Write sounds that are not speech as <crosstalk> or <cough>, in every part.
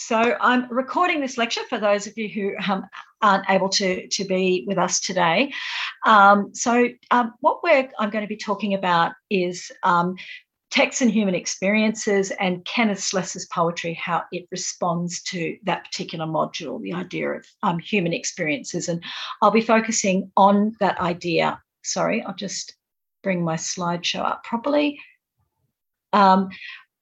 so I'm recording this lecture for those of you who um, aren't able to, to be with us today. Um, so um, what we're, I'm going to be talking about is um, text and human experiences and Kenneth Slessor's poetry, how it responds to that particular module, the idea of um, human experiences. And I'll be focusing on that idea. Sorry, I'll just bring my slideshow up properly. Um,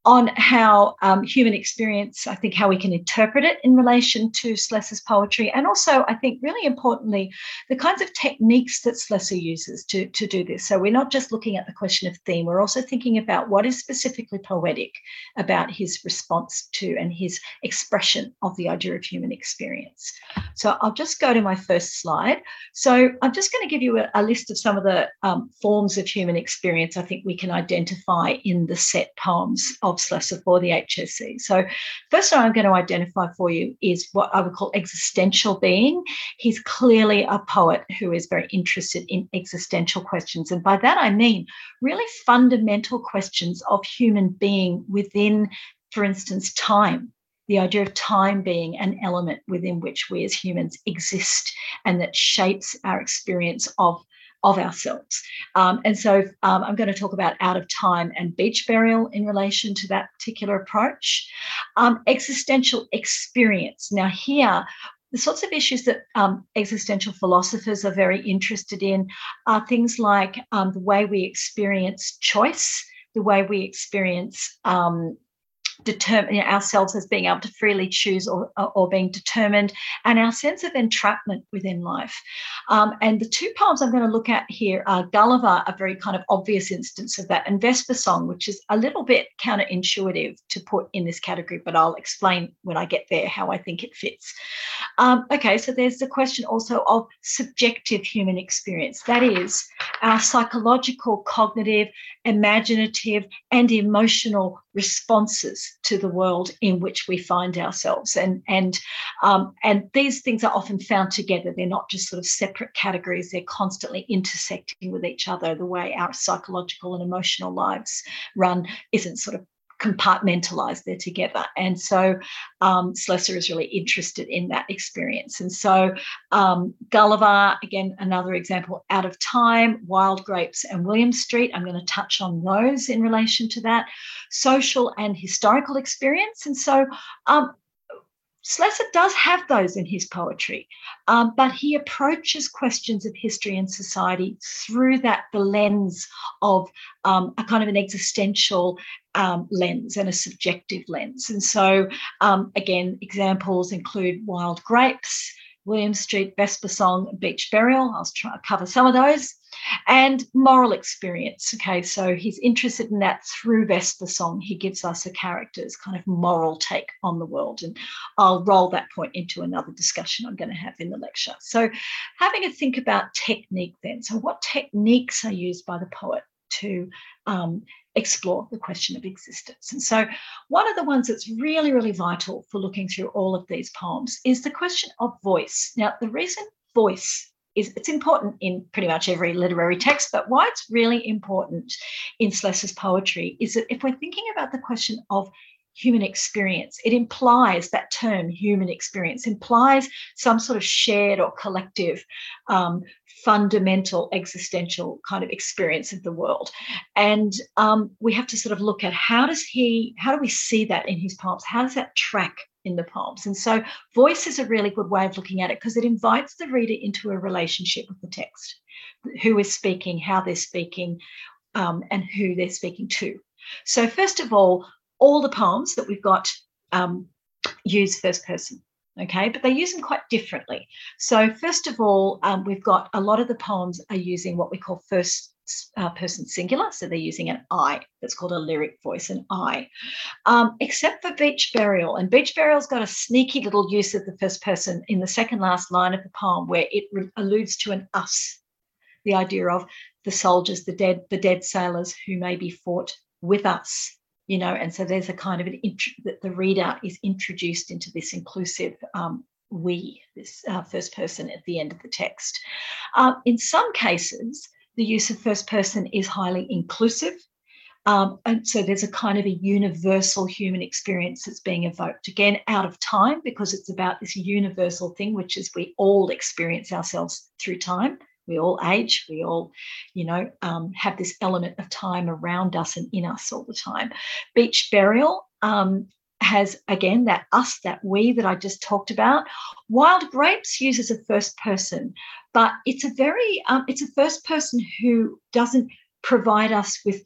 on how um, human experience, I think, how we can interpret it in relation to Slessor's poetry, and also, I think, really importantly, the kinds of techniques that Slessor uses to, to do this. So we're not just looking at the question of theme, we're also thinking about what is specifically poetic about his response to and his expression of the idea of human experience. So I'll just go to my first slide. So I'm just going to give you a, a list of some of the um, forms of human experience I think we can identify in the set poems of Slessor for the HSC. So, first one I'm going to identify for you is what I would call existential being. He's clearly a poet who is very interested in existential questions. And by that I mean really fundamental questions of human being within, for instance, time the idea of time being an element within which we as humans exist and that shapes our experience of of ourselves. Um, and so um, I'm going to talk about out of time and beach burial in relation to that particular approach. Um, existential experience. Now, here, the sorts of issues that um, existential philosophers are very interested in are things like um, the way we experience choice, the way we experience um, determine ourselves as being able to freely choose or, or being determined, and our sense of entrapment within life. Um, and the two poems I'm going to look at here are Gulliver, a very kind of obvious instance of that, and Vesper Song, which is a little bit counterintuitive to put in this category, but I'll explain when I get there how I think it fits. Um, okay, so there's the question also of subjective human experience. That is, our psychological, cognitive, imaginative, and emotional responses to the world in which we find ourselves. And, and, um, and these things are often found together. They're not just sort of separate categories, they're constantly intersecting with each other. The way our psychological and emotional lives run isn't sort of compartmentalized they're together. And so um, slessor is really interested in that experience. And so um, gulliver again another example out of time wild grapes and william street. I'm going to touch on those in relation to that. Social and historical experience. And so um, Slessor does have those in his poetry, um, but he approaches questions of history and society through that the lens of um, a kind of an existential um, lens and a subjective lens. And so, um, again, examples include wild grapes, William Street, Vesper Song, Beach Burial. I'll try cover some of those and moral experience. Okay, so he's interested in that through Vesper Song. He gives us a character's kind of moral take on the world. And I'll roll that point into another discussion I'm going to have in the lecture. So, having a think about technique then. So, what techniques are used by the poet to um, explore the question of existence. And so, one of the ones that's really, really vital for looking through all of these poems is the question of voice. Now, the reason voice is it's important in pretty much every literary text, but why it's really important in Slessor's poetry is that if we're thinking about the question of human experience, it implies that term human experience implies some sort of shared or collective um, fundamental existential kind of experience of the world and um, we have to sort of look at how does he how do we see that in his poems how does that track in the poems. And so, voice is a really good way of looking at it because it invites the reader into a relationship with the text who is speaking, how they're speaking, um, and who they're speaking to. So, first of all, all the poems that we've got um, use first person. Okay, but they use them quite differently. So, first of all, um, we've got a lot of the poems are using what we call first uh, person singular, so they're using an I. That's called a lyric voice, an I. Um, except for beach burial, and beach burial's got a sneaky little use of the first person in the second last line of the poem, where it re- alludes to an us, the idea of the soldiers, the dead, the dead sailors who may be fought with us. You know, and so there's a kind of an that the reader is introduced into this inclusive um, we, this uh, first person at the end of the text. Uh, in some cases, the use of first person is highly inclusive. Um, and so there's a kind of a universal human experience that's being evoked again out of time because it's about this universal thing, which is we all experience ourselves through time. We all age. We all, you know, um, have this element of time around us and in us all the time. Beach burial um, has again that us, that we that I just talked about. Wild grapes uses a first person, but it's a very um, it's a first person who doesn't provide us with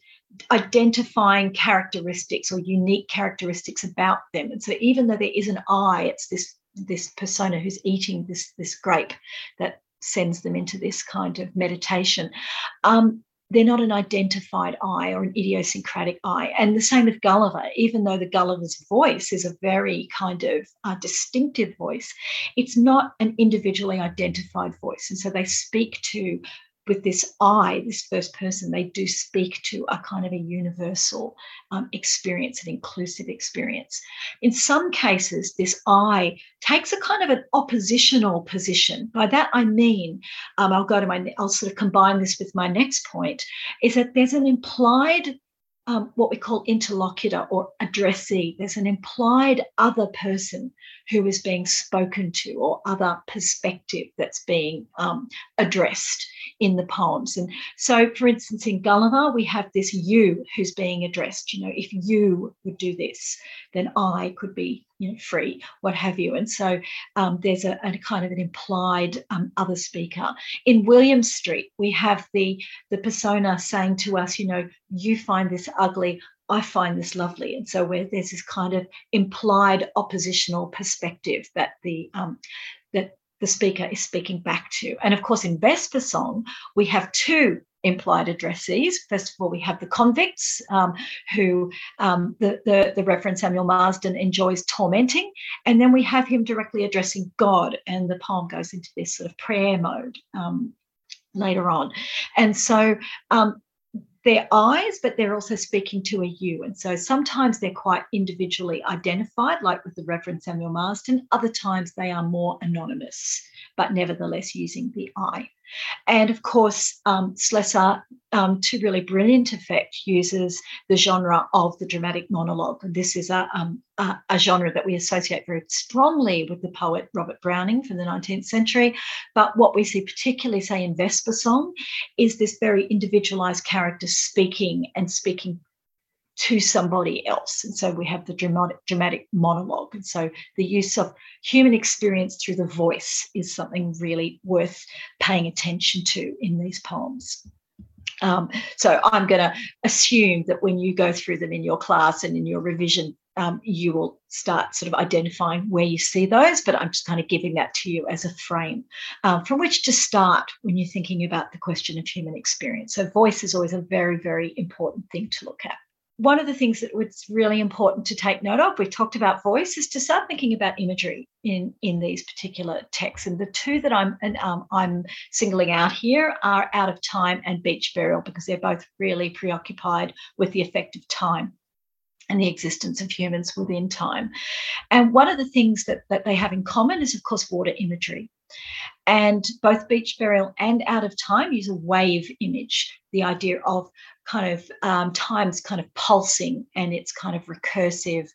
identifying characteristics or unique characteristics about them. And so even though there is an I, it's this this persona who's eating this this grape that sends them into this kind of meditation. Um, they're not an identified I or an idiosyncratic I. And the same with Gulliver, even though the Gulliver's voice is a very kind of uh, distinctive voice, it's not an individually identified voice. And so they speak to with this I, this first person, they do speak to a kind of a universal um, experience, an inclusive experience. In some cases, this I takes a kind of an oppositional position. By that I mean, um, I'll go to my, I'll sort of combine this with my next point, is that there's an implied um, what we call interlocutor or addressee. There's an implied other person who is being spoken to or other perspective that's being um, addressed in the poems. And so, for instance, in Gulliver, we have this you who's being addressed. You know, if you would do this, then I could be, you know, free, what have you. And so um, there's a, a, kind of an implied um, other speaker. In William Street, we have the the persona saying to us, you know, you find this ugly. I find this lovely. And so where there's this kind of implied oppositional perspective that the um, that the speaker is speaking back to. And of course, in Vesper Song, we have two implied addressees. First of all, we have the convicts um, who um, the, the, the Reverend Samuel Marsden enjoys tormenting. And then we have him directly addressing God. And the poem goes into this sort of prayer mode um, later on. And so um, they're but they're also speaking to a you. And so sometimes they're quite individually identified, like with the Reverend Samuel Marsden. Other times they are more anonymous, but nevertheless using the I. And of course, um, Slessor, um, to really brilliant effect, uses the genre of the dramatic monologue. And this is a, um, a, a, genre that we associate very strongly with the poet Robert Browning from the 19th century. But what we see particularly, say, in Vesper Song, is this very individualized character speaking and speaking to somebody else. And so we have the dramatic, dramatic monologue. And so the use of human experience through the voice is something really worth paying attention to in these poems. Um, so I'm going to assume that when you go through them in your class and in your revision, um, you will start sort of identifying where you see those. But I'm just kind of giving that to you as a frame um, from which to start when you're thinking about the question of human experience. So voice is always a very, very important thing to look at one of the things that was really important to take note of, we've talked about voice, is to start thinking about imagery in, in these particular texts. And the two that I'm um, I'm singling out here are Out of Time and Beach Burial because they're both really preoccupied with the effect of time and the existence of humans within time. And one of the things that, that they have in common is, of course, water imagery. And both Beach Burial and Out of Time use a wave image, the idea of kind of um, time's kind of pulsing and it's kind of recursive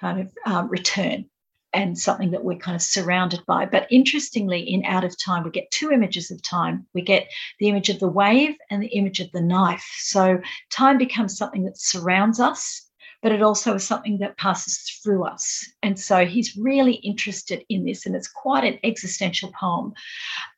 kind of um, return and something that we're kind of surrounded by. But interestingly, in Out of Time, we get two images of time. We get the image of the wave and the image of the knife. So time becomes something that surrounds us but it also is something that passes through us. And so he's really interested in this, and it's quite an existential poem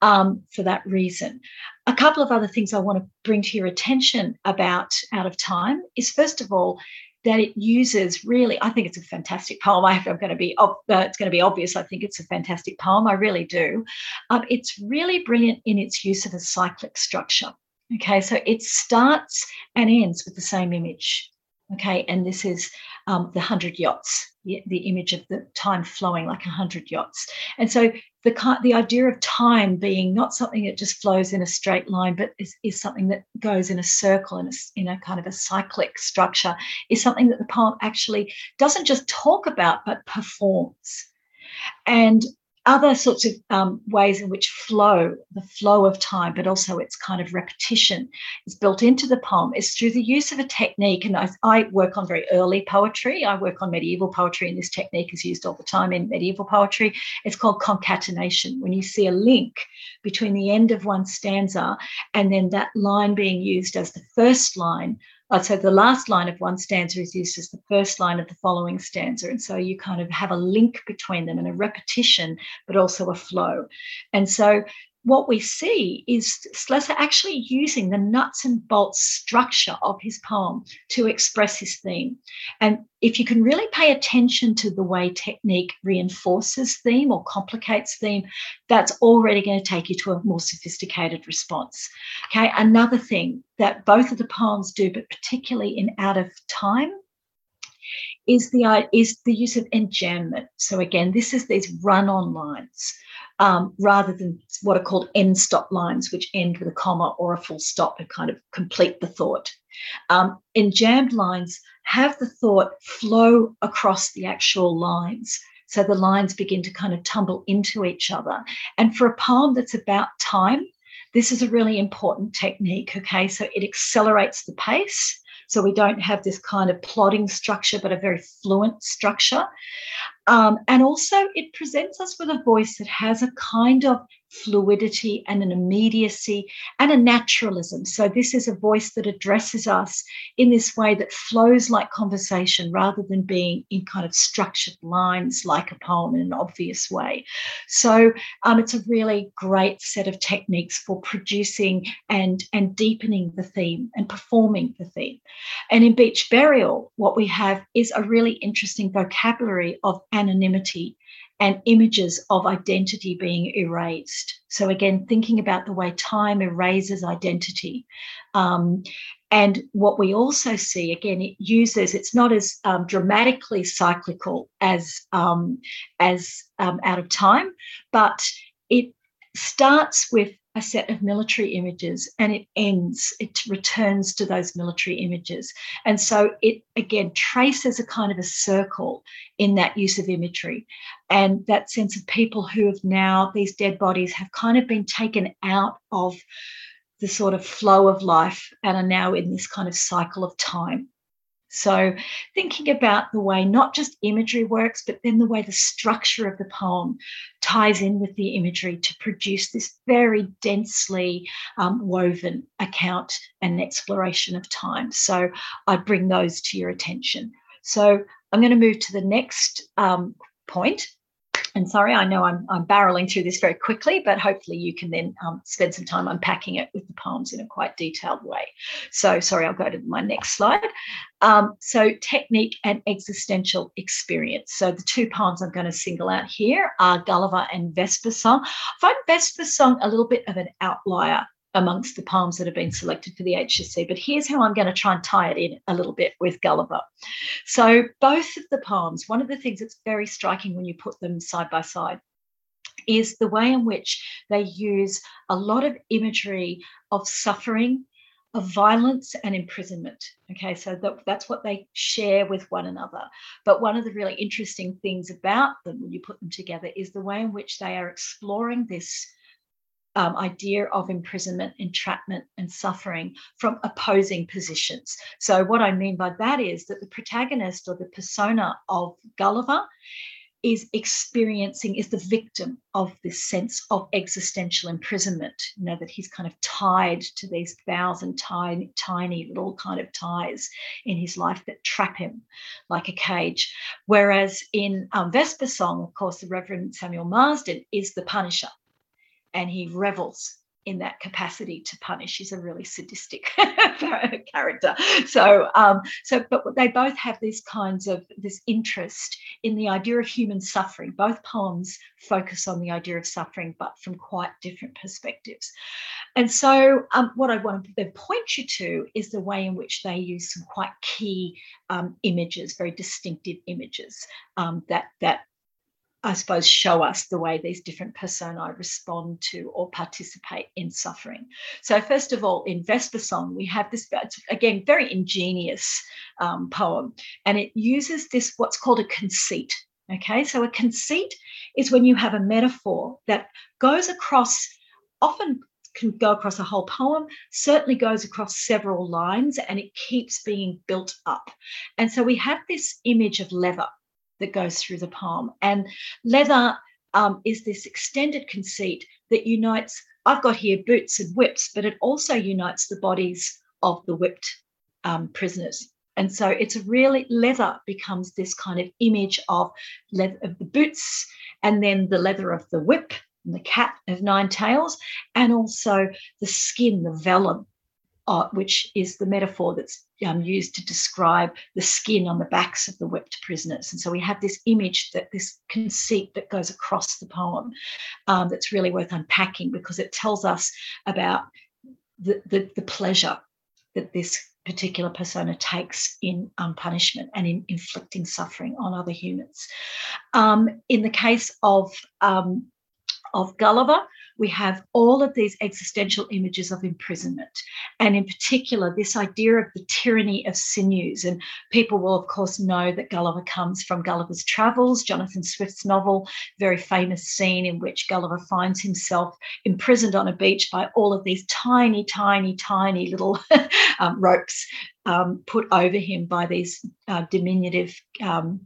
um, for that reason. A couple of other things I want to bring to your attention about Out of Time is first of all, that it uses really i think it's a fantastic poem i am going to be uh, it's going to be obvious i think it's a fantastic poem i really do um, it's really brilliant in its use of a cyclic structure okay so it starts and ends with the same image Okay, and this is um, the hundred yachts, the, image of the time flowing like a hundred yachts. And so the the idea of time being not something that just flows in a straight line, but is, is something that goes in a circle in a, in a kind of a cyclic structure, is something that the poem actually doesn't just talk about but performs. And other sorts of um, ways in which flow, the flow of time, but also its kind of repetition is built into the poem is through the use of a technique. And I, I, work on very early poetry. I work on medieval poetry, and this technique is used all the time in medieval poetry. It's called concatenation. When you see a link between the end of one stanza and then that line being used as the first line uh, so the last line of one stanza is used as the first line of the following stanza. And so you kind of have a link between them and a repetition, but also a flow. And so what we see is Slessor actually using the nuts and bolts structure of his poem to express his theme. And if you can really pay attention to the way technique reinforces theme or complicates theme, that's already going to take you to a more sophisticated response. Okay, another thing that both of the poems do, but particularly in Out of Time, is the is the use of enjambment. So again, this is these run-on lines um, rather than what are called end stop lines, which end with a comma or a full stop and kind of complete the thought. Um, enjambed lines have the thought flow across the actual lines. So the lines begin to kind of tumble into each other. And for a poem that's about time, this is a really important technique. Okay, so it accelerates the pace. So we don't have this kind of plotting structure, but a very fluent structure. Um, and also, it presents us with a voice that has a kind of fluidity and an immediacy and a naturalism. So, this is a voice that addresses us in this way that flows like conversation rather than being in kind of structured lines like a poem in an obvious way. So, um, it's a really great set of techniques for producing and, and deepening the theme and performing the theme. And in Beach Burial, what we have is a really interesting vocabulary of anonymity and images of identity being erased. So, again, thinking about the way time erases identity. Um, and what we also see, again, it uses, it's not as um, dramatically cyclical as, um, as um, out of time, but it starts with a set of military images and it ends, it returns to those military images. And so it again traces a kind of a circle in that use of imagery and that sense of people who have now, these dead bodies have kind of been taken out of the sort of flow of life and are now in this kind of cycle of time. So, thinking about the way not just imagery works, but then the way the structure of the poem ties in with the imagery to produce this very densely um, woven account and exploration of time. So, I bring those to your attention. So, I'm going to move to the next um, point, and sorry, I know I'm, I'm barreling through this very quickly, but hopefully you can then um, spend some time unpacking it with the poems in a quite detailed way. So, sorry, I'll go to my next slide. Um, so, technique and existential experience. So, the two poems I'm going to single out here are Gulliver and Vesper Song. I find Vesper Song a little bit of an outlier amongst the poems that have been selected for the HSC. But here's how I'm going to try and tie it in a little bit with Gulliver. So, both of the poems, one of the things that's very striking when you put them side by side is the way in which they use a lot of imagery of suffering, of violence and imprisonment. Okay, so that, that's what they share with one another. But one of the really interesting things about them when you put them together is the way in which they are exploring this um, idea of imprisonment, entrapment, and suffering from opposing positions. So, what I mean by that is that the protagonist or the persona of Gulliver is experiencing, is the victim of this sense of existential imprisonment. You know, that he's kind of tied to these thousand tiny, tiny little kind of ties in his life that trap him like a cage. Whereas in um, Vesper Song, of course, the Reverend Samuel Marsden is the punisher and he revels in that capacity to punish. He's a really sadistic <laughs> character. So, um, so, but they both have these kinds of this interest in the idea of human suffering. Both poems focus on the idea of suffering, but from quite different perspectives. And so, um, what I want to point you to is the way in which they use some quite key um, images, very distinctive images um, that that I suppose, show us the way these different personae respond to or participate in suffering. So, first of all, in Vesper Song, we have this, again, very ingenious um, poem, and it uses this, what's called a conceit. Okay, so a conceit is when you have a metaphor that goes across, often can go across a whole poem, certainly goes across several lines, and it keeps being built up. And so we have this image of leather that goes through the poem. And leather um, is this extended conceit that unites, I've got here boots and whips, but it also unites the bodies of the whipped um, prisoners. And so it's really leather becomes this kind of image of leather of the boots and then the leather of the whip and the cat of nine tails, and also the skin, the vellum, uh, which is the metaphor that's um, used to describe the skin on the backs of the whipped prisoners. And so we have this image that this conceit that goes across the poem um, that's really worth unpacking because it tells us about the, the, the pleasure that this particular persona takes in um, punishment and in inflicting suffering on other humans. Um, in the case of um, of Gulliver, we have all of these existential images of imprisonment. And in particular, this idea of the tyranny of sinews. And people will, of course, know that Gulliver comes from Gulliver's Travels, Jonathan Swift's novel, very famous scene in which Gulliver finds himself imprisoned on a beach by all of these tiny, tiny, tiny little <laughs> um, ropes um, put over him by these uh, diminutive um,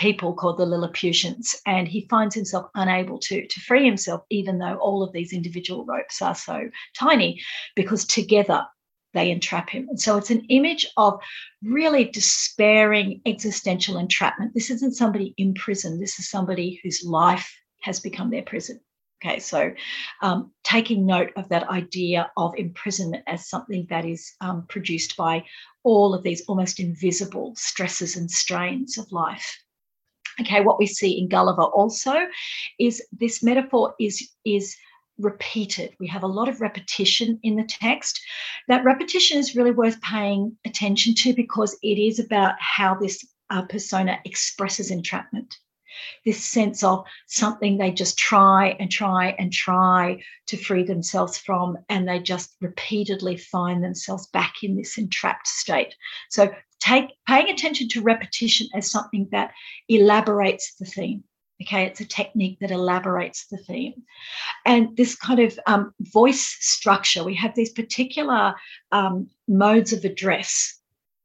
people called the Lilliputians, and he finds himself unable to, to free himself, even though all of these individual ropes are so tiny, because together they entrap him. And so it's an image of really despairing existential entrapment. This isn't somebody in prison, this is somebody whose life has become their prison. Okay, so um, taking note of that idea of imprisonment as something that is um, produced by all of these almost invisible stresses and strains of life. Okay, what we see in Gulliver also is this metaphor is is repeated. We have a lot of repetition in the text. That repetition is really worth paying attention to because it is about how this uh, persona expresses entrapment. This sense of something they just try and try and try to free themselves from, and they just repeatedly find themselves back in this entrapped state. So take paying attention to repetition as something that elaborates the theme okay? It's a technique that elaborates the theme. And this kind of um, voice structure we have these particular um, modes of address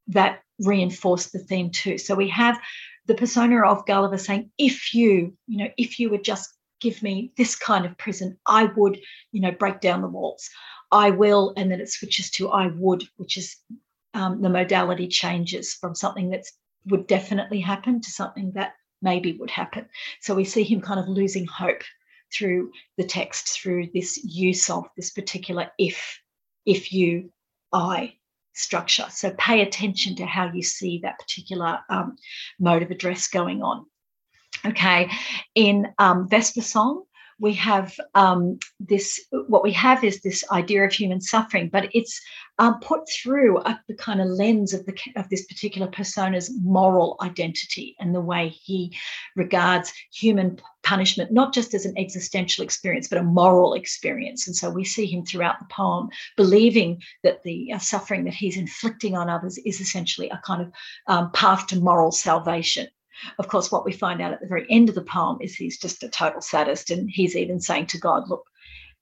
that reinforce the theme too. So we have the persona of gulliver saying if you you know if you would just give me this kind of prison i would you know break down the walls. I will and then it switches to i would which is um, the modality changes from something that would definitely happen to something that maybe would happen. So we see him kind of losing hope through the text, through this use of this particular if, if you, I structure. So pay attention to how you see that particular um, mode of address going on. Okay, in um, Vesper Song, we have um, this what we have is this idea of human suffering but it's um, put through a, the kind of lens of the of this particular persona's moral identity and the way he regards human punishment not just as an existential experience but a moral experience. And so we see him throughout the poem believing that the uh, suffering that he's inflicting on others is essentially a kind of um, path to moral salvation of course, what we find out at the very end of the poem is he's just a total sadist. And he's even saying to God, Look,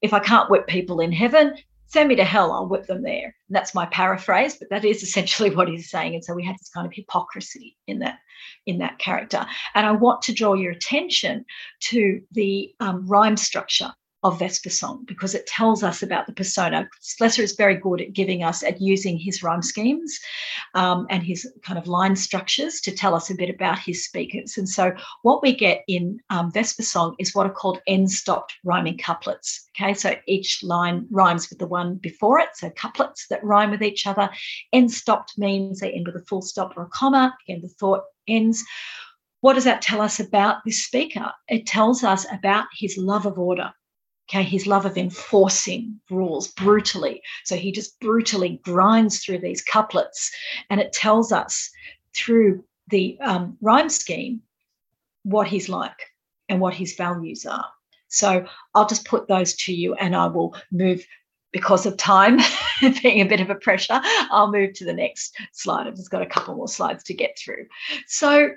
if I can't whip people in heaven, send me to hell, I'll whip them there. And that's my paraphrase, but that is <laughs> essentially what he's saying. And so we have this kind of hypocrisy in that in that character. And I want to draw your attention to the um, rhyme structure of Vesper Song because it tells us about the persona. Slessor is very good at giving us, at using his rhyme schemes um, and his kind of line structures to tell us a bit about his speakers. And so what we get in um, Vesper Song is what are called end-stopped rhyming couplets. Okay, so each line rhymes with the one before it, so couplets that rhyme with each other. End-stopped means they end with a full stop or a comma. Again, the thought ends. What does that tell us about this speaker? It tells us about his love of order okay his love of enforcing rules brutally. So he just brutally grinds through these couplets and it tells us through the um, rhyme scheme what he's like and what his values are. So i'll just put those to you and i will move because of time <laughs> being a bit of a pressure i'll move to the next slide. I've just got a couple more slides to get through. So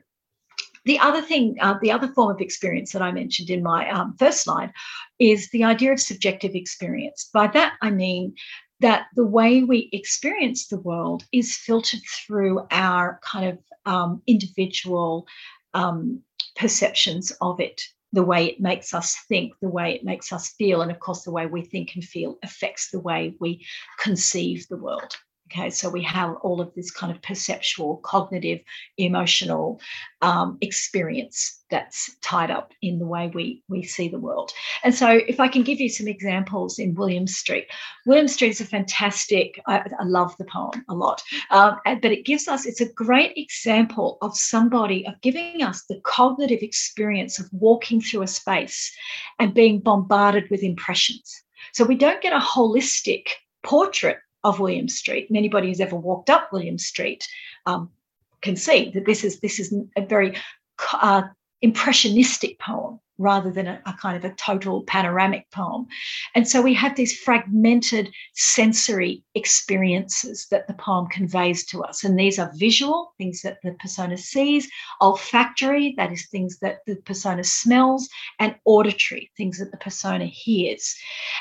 the other thing, uh, the other form of experience that I mentioned in my um, first slide is the idea of subjective experience. By that, I mean that the way we experience the world is filtered through our kind of um, individual um, perceptions of it the way it makes us think, the way it makes us feel, and of course, the way we think and feel affects the way we conceive the world. Okay, so we have all of this kind of perceptual, cognitive, emotional um, experience that's tied up in the way we we see the world. And so, if I can give you some examples in William Street, William Street is a fantastic. I, I love the poem a lot, um, but it gives us. It's a great example of somebody of giving us the cognitive experience of walking through a space and being bombarded with impressions. So we don't get a holistic portrait of William Street. And anybody who's ever walked up William Street um, can see that this is this is a very uh, impressionistic poem rather than a, a, kind of a total panoramic poem. And so we have these fragmented sensory experiences that the poem conveys to us. And these are visual, things that the persona sees, olfactory, that is things that the persona smells, and auditory, things that the persona hears.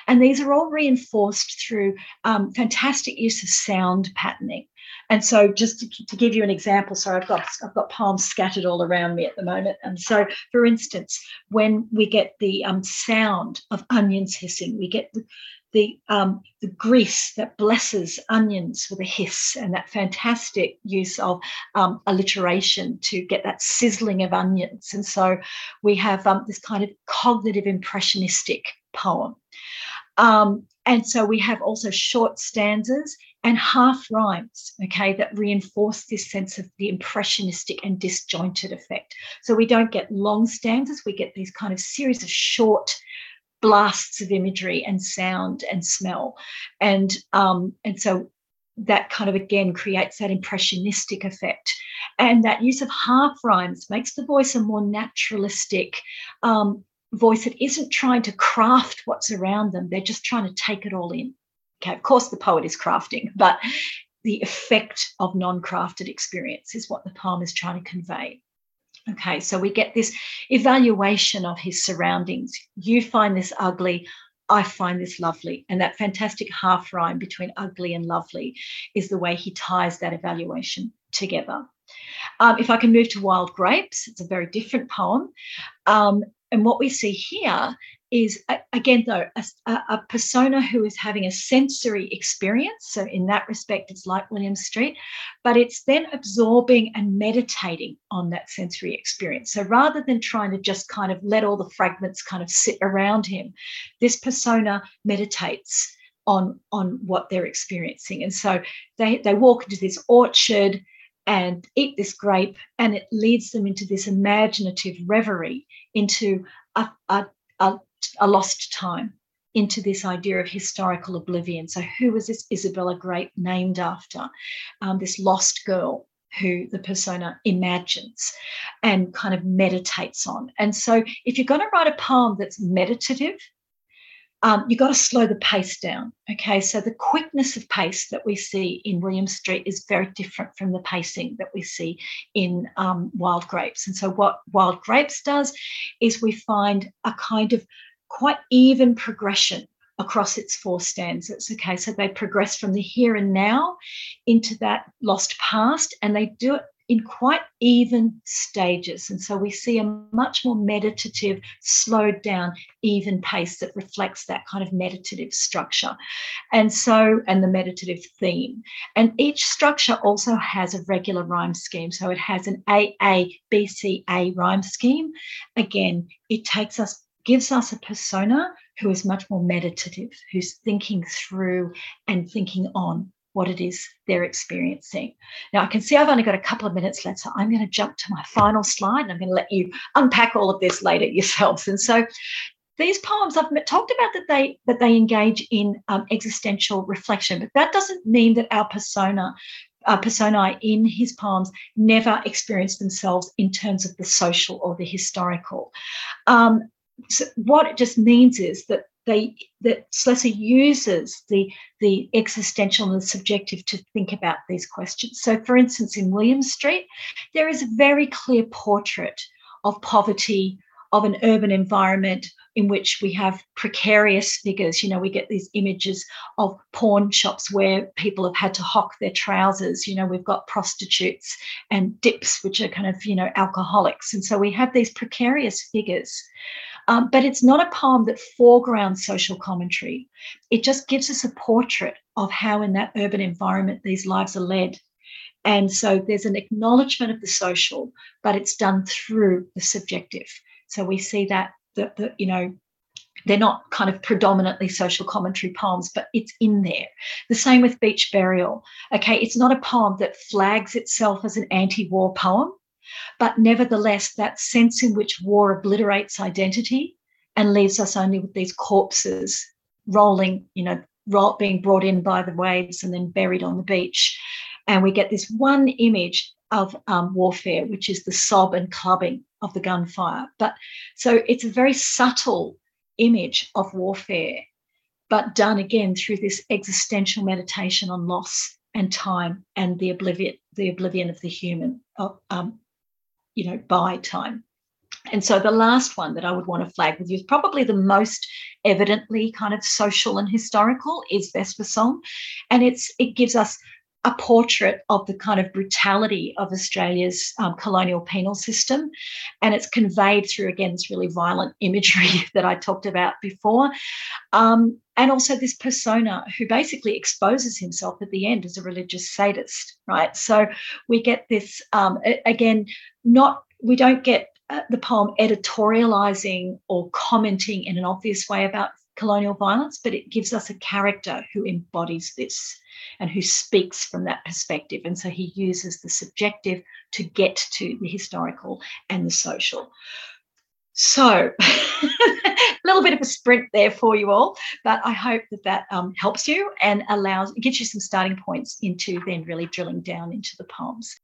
And these are all reinforced through um, fantastic use of sound patterning. And so, just to, to, give you an example, so I've got I've got poems scattered all around me at the moment. And so, for instance, when we get the um, sound of onions hissing, we get the the, um, the grease that blesses onions with a hiss, and that fantastic use of um, alliteration to get that sizzling of onions. And so, we have um, this kind of cognitive impressionistic poem. Um, and so we have also short stanzas and half rhymes, okay, that reinforce this sense of the impressionistic and disjointed effect. So we don't get long stanzas, we get these kind of series of short blasts of imagery and sound and smell. And um, and so that kind of again creates that impressionistic effect. And that use of half rhymes makes the voice a more naturalistic um, voice that isn't trying to craft what's around them. They're just trying to take it all in. Okay, of course, the poet is crafting, <laughs> but the effect of non crafted experience is what the poem is trying to convey. Okay, so we get this evaluation of his surroundings. You find this ugly, I find this lovely. And that fantastic half rhyme between ugly and lovely is the way he ties that evaluation together. Um, if I can move to Wild Grapes, it's a very different poem. Um, and what we see here is again though a, a, persona who is having a sensory experience. So in that respect it's like william street but it's then absorbing and meditating on that sensory experience. So rather than trying to just kind of let all the fragments kind of sit around him this persona meditates on on what they're experiencing. And so they they walk into this orchard and eat this grape and it leads them into this imaginative reverie into a, a, a a lost time into this idea of historical oblivion. So, who was this Isabella Grape named after? Um, this lost girl who the persona imagines and kind of meditates on. And so, if you're going to write a poem that's meditative, um, you've got to slow the pace down. Okay, so the quickness of pace that we see in William Street is very different from the pacing that we see in um, Wild Grapes. And so, what Wild Grapes does is we find a kind of quite even progression across its four stanzas. Okay, so they progress from the here and now into that lost past, and they do it in quite even stages. And so we see a much more meditative, slowed down, even pace that reflects that kind of meditative structure. And so, and the meditative theme. And each structure also has a regular rhyme scheme. So it has an AA, BCA rhyme scheme. Again, it takes us gives us a persona who is much more meditative, who's thinking through and thinking on what it is they're experiencing. Now, I can see I've only got a couple of minutes left, so I'm going to jump to my final slide and I'm going to let you unpack all of this later <laughs> yourselves. And so, these poems I've talked about that they that they engage in um, existential reflection, but that doesn't mean that our persona uh, personae in his poems never experience themselves in terms of the social or the historical. Um, so what it just means is that they that Slessor uses the the existential and the subjective to think about these questions. So, for instance, in William Street, there is a very clear portrait of poverty, of an urban environment in which we have precarious figures. You know, we get these images of pawn shops where people have had to hock their trousers. You know, we've got prostitutes and dips, which are kind of, you know, alcoholics. And so we have these precarious figures. Um, but it's not a poem that foregrounds social commentary. It just gives us a portrait of how, in that urban environment, these lives are led. And so there's an acknowledgement of the social, but it's done through the subjective. So we see that the, the you know they're not kind of predominantly social commentary poems, but it's in there. The same with Beach Burial. Okay, it's not a poem that flags itself as an anti war poem, but nevertheless, that sense in which war obliterates identity and leaves us only with these corpses rolling, you know, roll, being brought in by the waves and then buried on the beach. And we get this one image of um, warfare, which is the sob and clubbing of the gunfire. But so it's a very subtle image of warfare, but done again through this existential meditation on loss and time and the oblivion, the oblivion of the human, of, um, you know, by time. And so the last one that I would want to flag with you is probably the most evidently kind of social and historical is Vesper Song. And it's it gives us a portrait of the kind of brutality of Australia's um, colonial penal system. And it's conveyed through, again, this really violent imagery <laughs> that I talked about before. Um, and also this persona who basically exposes himself at the end as a religious sadist, right? So we get this, um, again, not, we don't get uh, the poem editorializing or commenting in an obvious way about colonial violence, but it gives us a character who embodies this and who speaks from that perspective. And so he uses the subjective to get to the historical and the social. So, a <laughs> little bit of a sprint there for you all, but I hope that that um, helps you and allows, gives you some starting points into then really drilling down into the poems.